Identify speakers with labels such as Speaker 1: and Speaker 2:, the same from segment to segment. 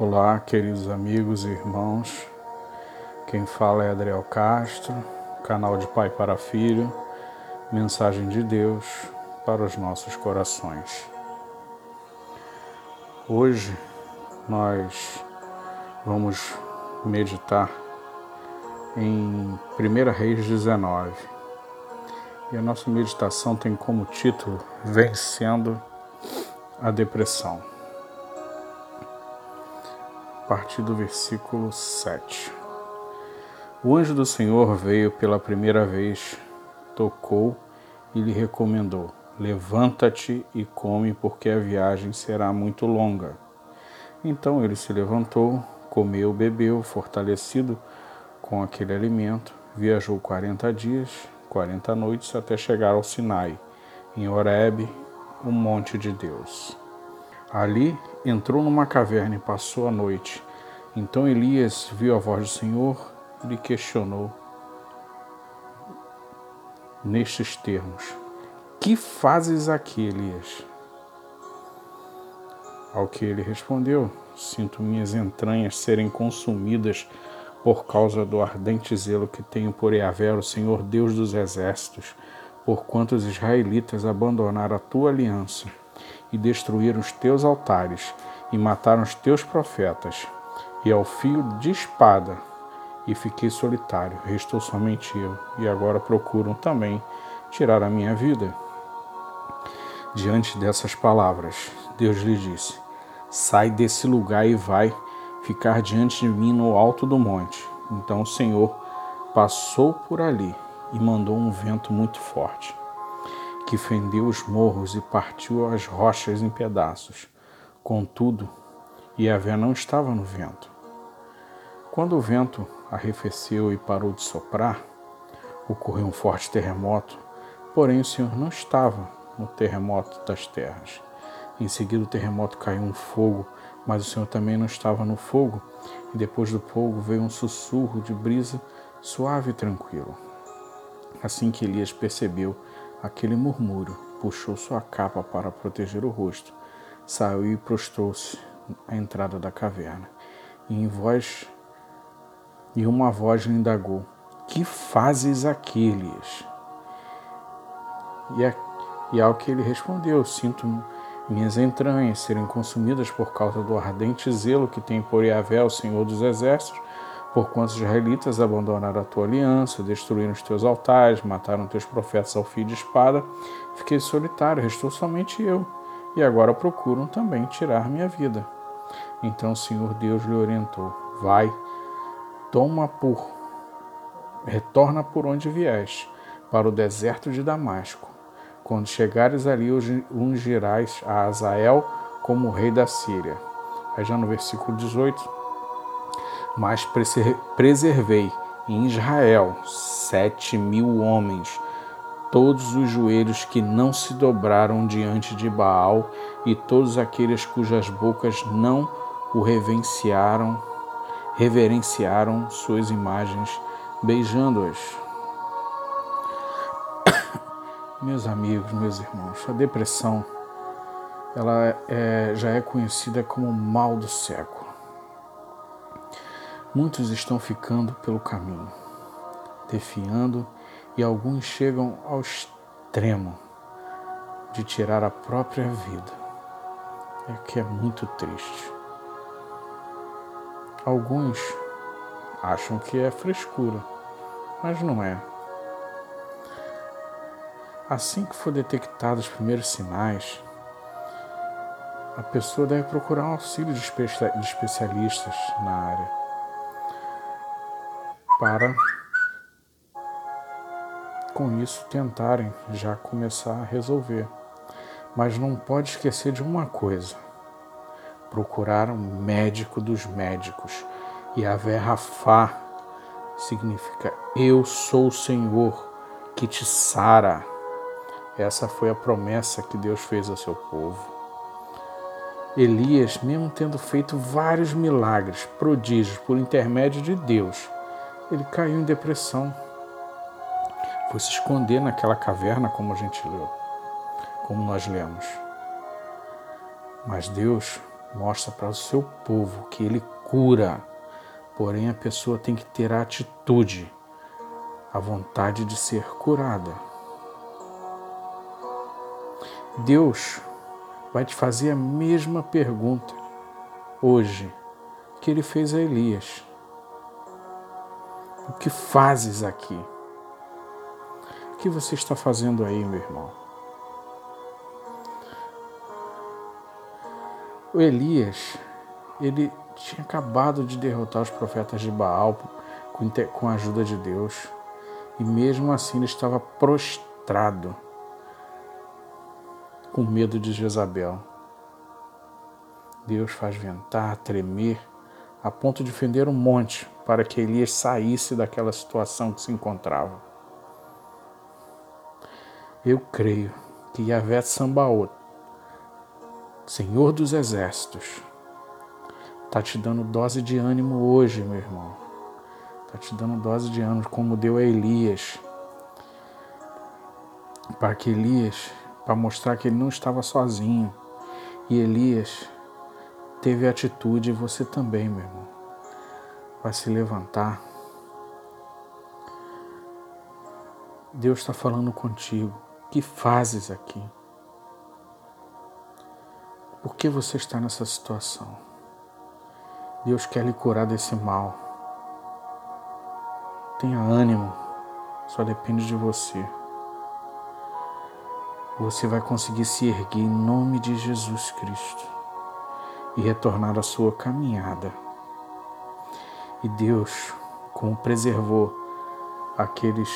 Speaker 1: Olá, queridos amigos e irmãos. Quem fala é Adriel Castro, canal de Pai para Filho, mensagem de Deus para os nossos corações. Hoje nós vamos meditar em 1 Reis 19. E a nossa meditação tem como título Vencendo a Depressão partir do versículo 7. O anjo do Senhor veio pela primeira vez, tocou e lhe recomendou: Levanta-te e come, porque a viagem será muito longa. Então ele se levantou, comeu, bebeu, fortalecido com aquele alimento, viajou quarenta dias, quarenta noites até chegar ao Sinai, em Horebe, o monte de Deus. Ali entrou numa caverna e passou a noite. Então Elias viu a voz do Senhor e lhe questionou nestes termos: Que fazes aqui, Elias? Ao que ele respondeu: Sinto minhas entranhas serem consumidas por causa do ardente zelo que tenho por Yahvé, o Senhor Deus dos exércitos, porquanto os israelitas abandonaram a tua aliança e destruíram os teus altares e mataram os teus profetas, e ao fio de espada, e fiquei solitário, restou somente eu, e agora procuram também tirar a minha vida. Diante dessas palavras, Deus lhe disse: Sai desse lugar e vai ficar diante de mim no alto do monte. Então o Senhor passou por ali e mandou um vento muito forte que fendeu os morros e partiu as rochas em pedaços. Contudo, Yahvé não estava no vento. Quando o vento arrefeceu e parou de soprar, ocorreu um forte terremoto, porém o Senhor não estava no terremoto das terras. Em seguida, o terremoto caiu um fogo, mas o Senhor também não estava no fogo, e depois do fogo veio um sussurro de brisa suave e tranquilo. Assim que Elias percebeu aquele murmúrio, puxou sua capa para proteger o rosto, saiu e prostrou-se à entrada da caverna. E em voz e uma voz lhe indagou: Que fazes aqui, Elias? E, a, e ao que ele respondeu: Sinto minhas entranhas serem consumidas por causa do ardente zelo que tem por Yahvé, o Senhor dos Exércitos, Porquanto os israelitas abandonaram a tua aliança, destruíram os teus altares, mataram teus profetas ao fio de espada, fiquei solitário, restou somente eu, e agora procuram também tirar minha vida. Então o Senhor Deus lhe orientou: Vai, toma por, retorna por onde vieste, para o deserto de Damasco. Quando chegares ali, ungirás a Azael como rei da Síria. Aí já no versículo 18 mas preservei em Israel sete mil homens, todos os joelhos que não se dobraram diante de Baal e todos aqueles cujas bocas não o reverenciaram, reverenciaram suas imagens, beijando-as. meus amigos, meus irmãos, a depressão ela é, já é conhecida como mal do século. Muitos estão ficando pelo caminho, defiando, e alguns chegam ao extremo de tirar a própria vida. É que é muito triste. Alguns acham que é frescura, mas não é. Assim que for detectado os primeiros sinais, a pessoa deve procurar um auxílio de especialistas na área para com isso tentarem já começar a resolver. Mas não pode esquecer de uma coisa: procurar um médico dos médicos. E a Rafá significa eu sou o Senhor que te sara. Essa foi a promessa que Deus fez ao seu povo. Elias, mesmo tendo feito vários milagres, prodígios por intermédio de Deus, ele caiu em depressão. Foi se esconder naquela caverna, como a gente leu, como nós lemos. Mas Deus mostra para o seu povo que ele cura, porém a pessoa tem que ter a atitude, a vontade de ser curada. Deus vai te fazer a mesma pergunta hoje que ele fez a Elias. O que fazes aqui? O que você está fazendo aí, meu irmão? O Elias, ele tinha acabado de derrotar os profetas de Baal com a ajuda de Deus. E mesmo assim ele estava prostrado, com medo de Jezabel. Deus faz ventar, tremer, a ponto de fender um monte para que Elias saísse daquela situação que se encontrava. Eu creio que Yahvé Sambaot, Senhor dos Exércitos, está te dando dose de ânimo hoje, meu irmão. Está te dando dose de ânimo, como deu a Elias. Para que Elias, para mostrar que ele não estava sozinho. E Elias teve atitude, e você também, meu irmão. Vai se levantar. Deus está falando contigo. Que fazes aqui? Por que você está nessa situação? Deus quer lhe curar desse mal. Tenha ânimo, só depende de você. Você vai conseguir se erguer em nome de Jesus Cristo e retornar à sua caminhada. E Deus, como preservou aqueles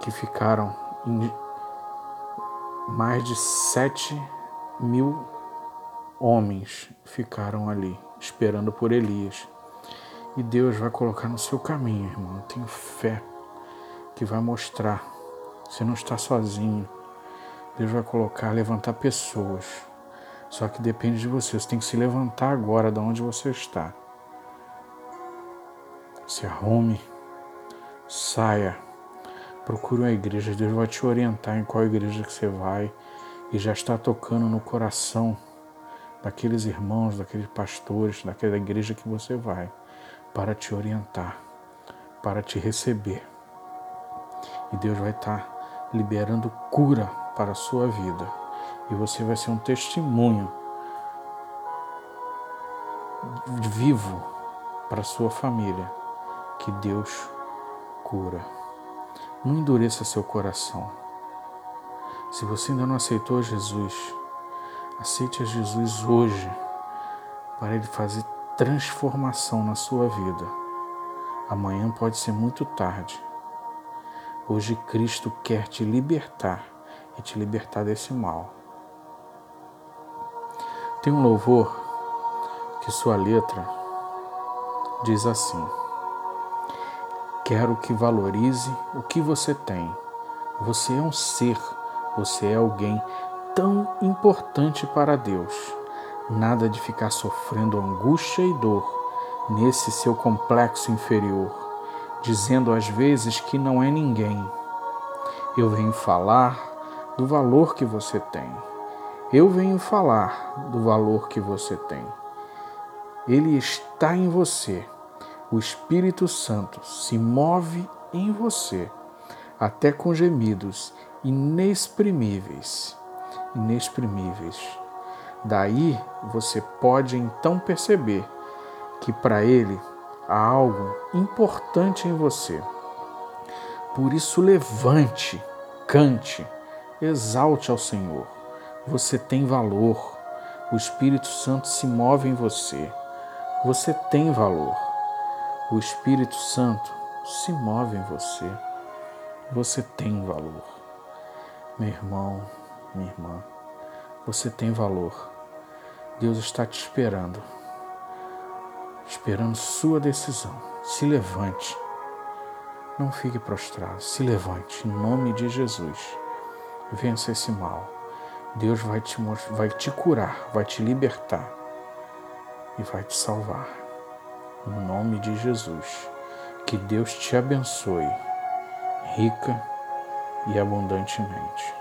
Speaker 1: que ficaram em mais de sete mil homens ficaram ali esperando por Elias. E Deus vai colocar no seu caminho, irmão. Eu tenho fé que vai mostrar. Você não está sozinho. Deus vai colocar, levantar pessoas. Só que depende de você. Você tem que se levantar agora de onde você está. Se arrume, saia, procure uma igreja. Deus vai te orientar em qual igreja que você vai e já está tocando no coração daqueles irmãos, daqueles pastores, daquela igreja que você vai, para te orientar, para te receber. E Deus vai estar liberando cura para a sua vida. E você vai ser um testemunho vivo para sua família que Deus cura. Não endureça seu coração. Se você ainda não aceitou Jesus, aceite a Jesus hoje para Ele fazer transformação na sua vida. Amanhã pode ser muito tarde. Hoje Cristo quer te libertar e te libertar desse mal. Tem um louvor que sua letra diz assim: Quero que valorize o que você tem. Você é um ser, você é alguém tão importante para Deus. Nada de ficar sofrendo angústia e dor nesse seu complexo inferior, dizendo às vezes que não é ninguém. Eu venho falar do valor que você tem. Eu venho falar do valor que você tem. Ele está em você. O Espírito Santo se move em você, até com gemidos inexprimíveis. Inexprimíveis. Daí você pode então perceber que para ele há algo importante em você. Por isso, levante, cante Exalte ao Senhor. Você tem valor. O Espírito Santo se move em você. Você tem valor. O Espírito Santo se move em você. Você tem valor. Meu irmão, minha irmã, você tem valor. Deus está te esperando. Esperando sua decisão. Se levante. Não fique prostrado. Se levante em nome de Jesus vença esse mal. Deus vai te, vai te curar, vai te libertar e vai te salvar. No nome de Jesus, que Deus te abençoe, rica e abundantemente.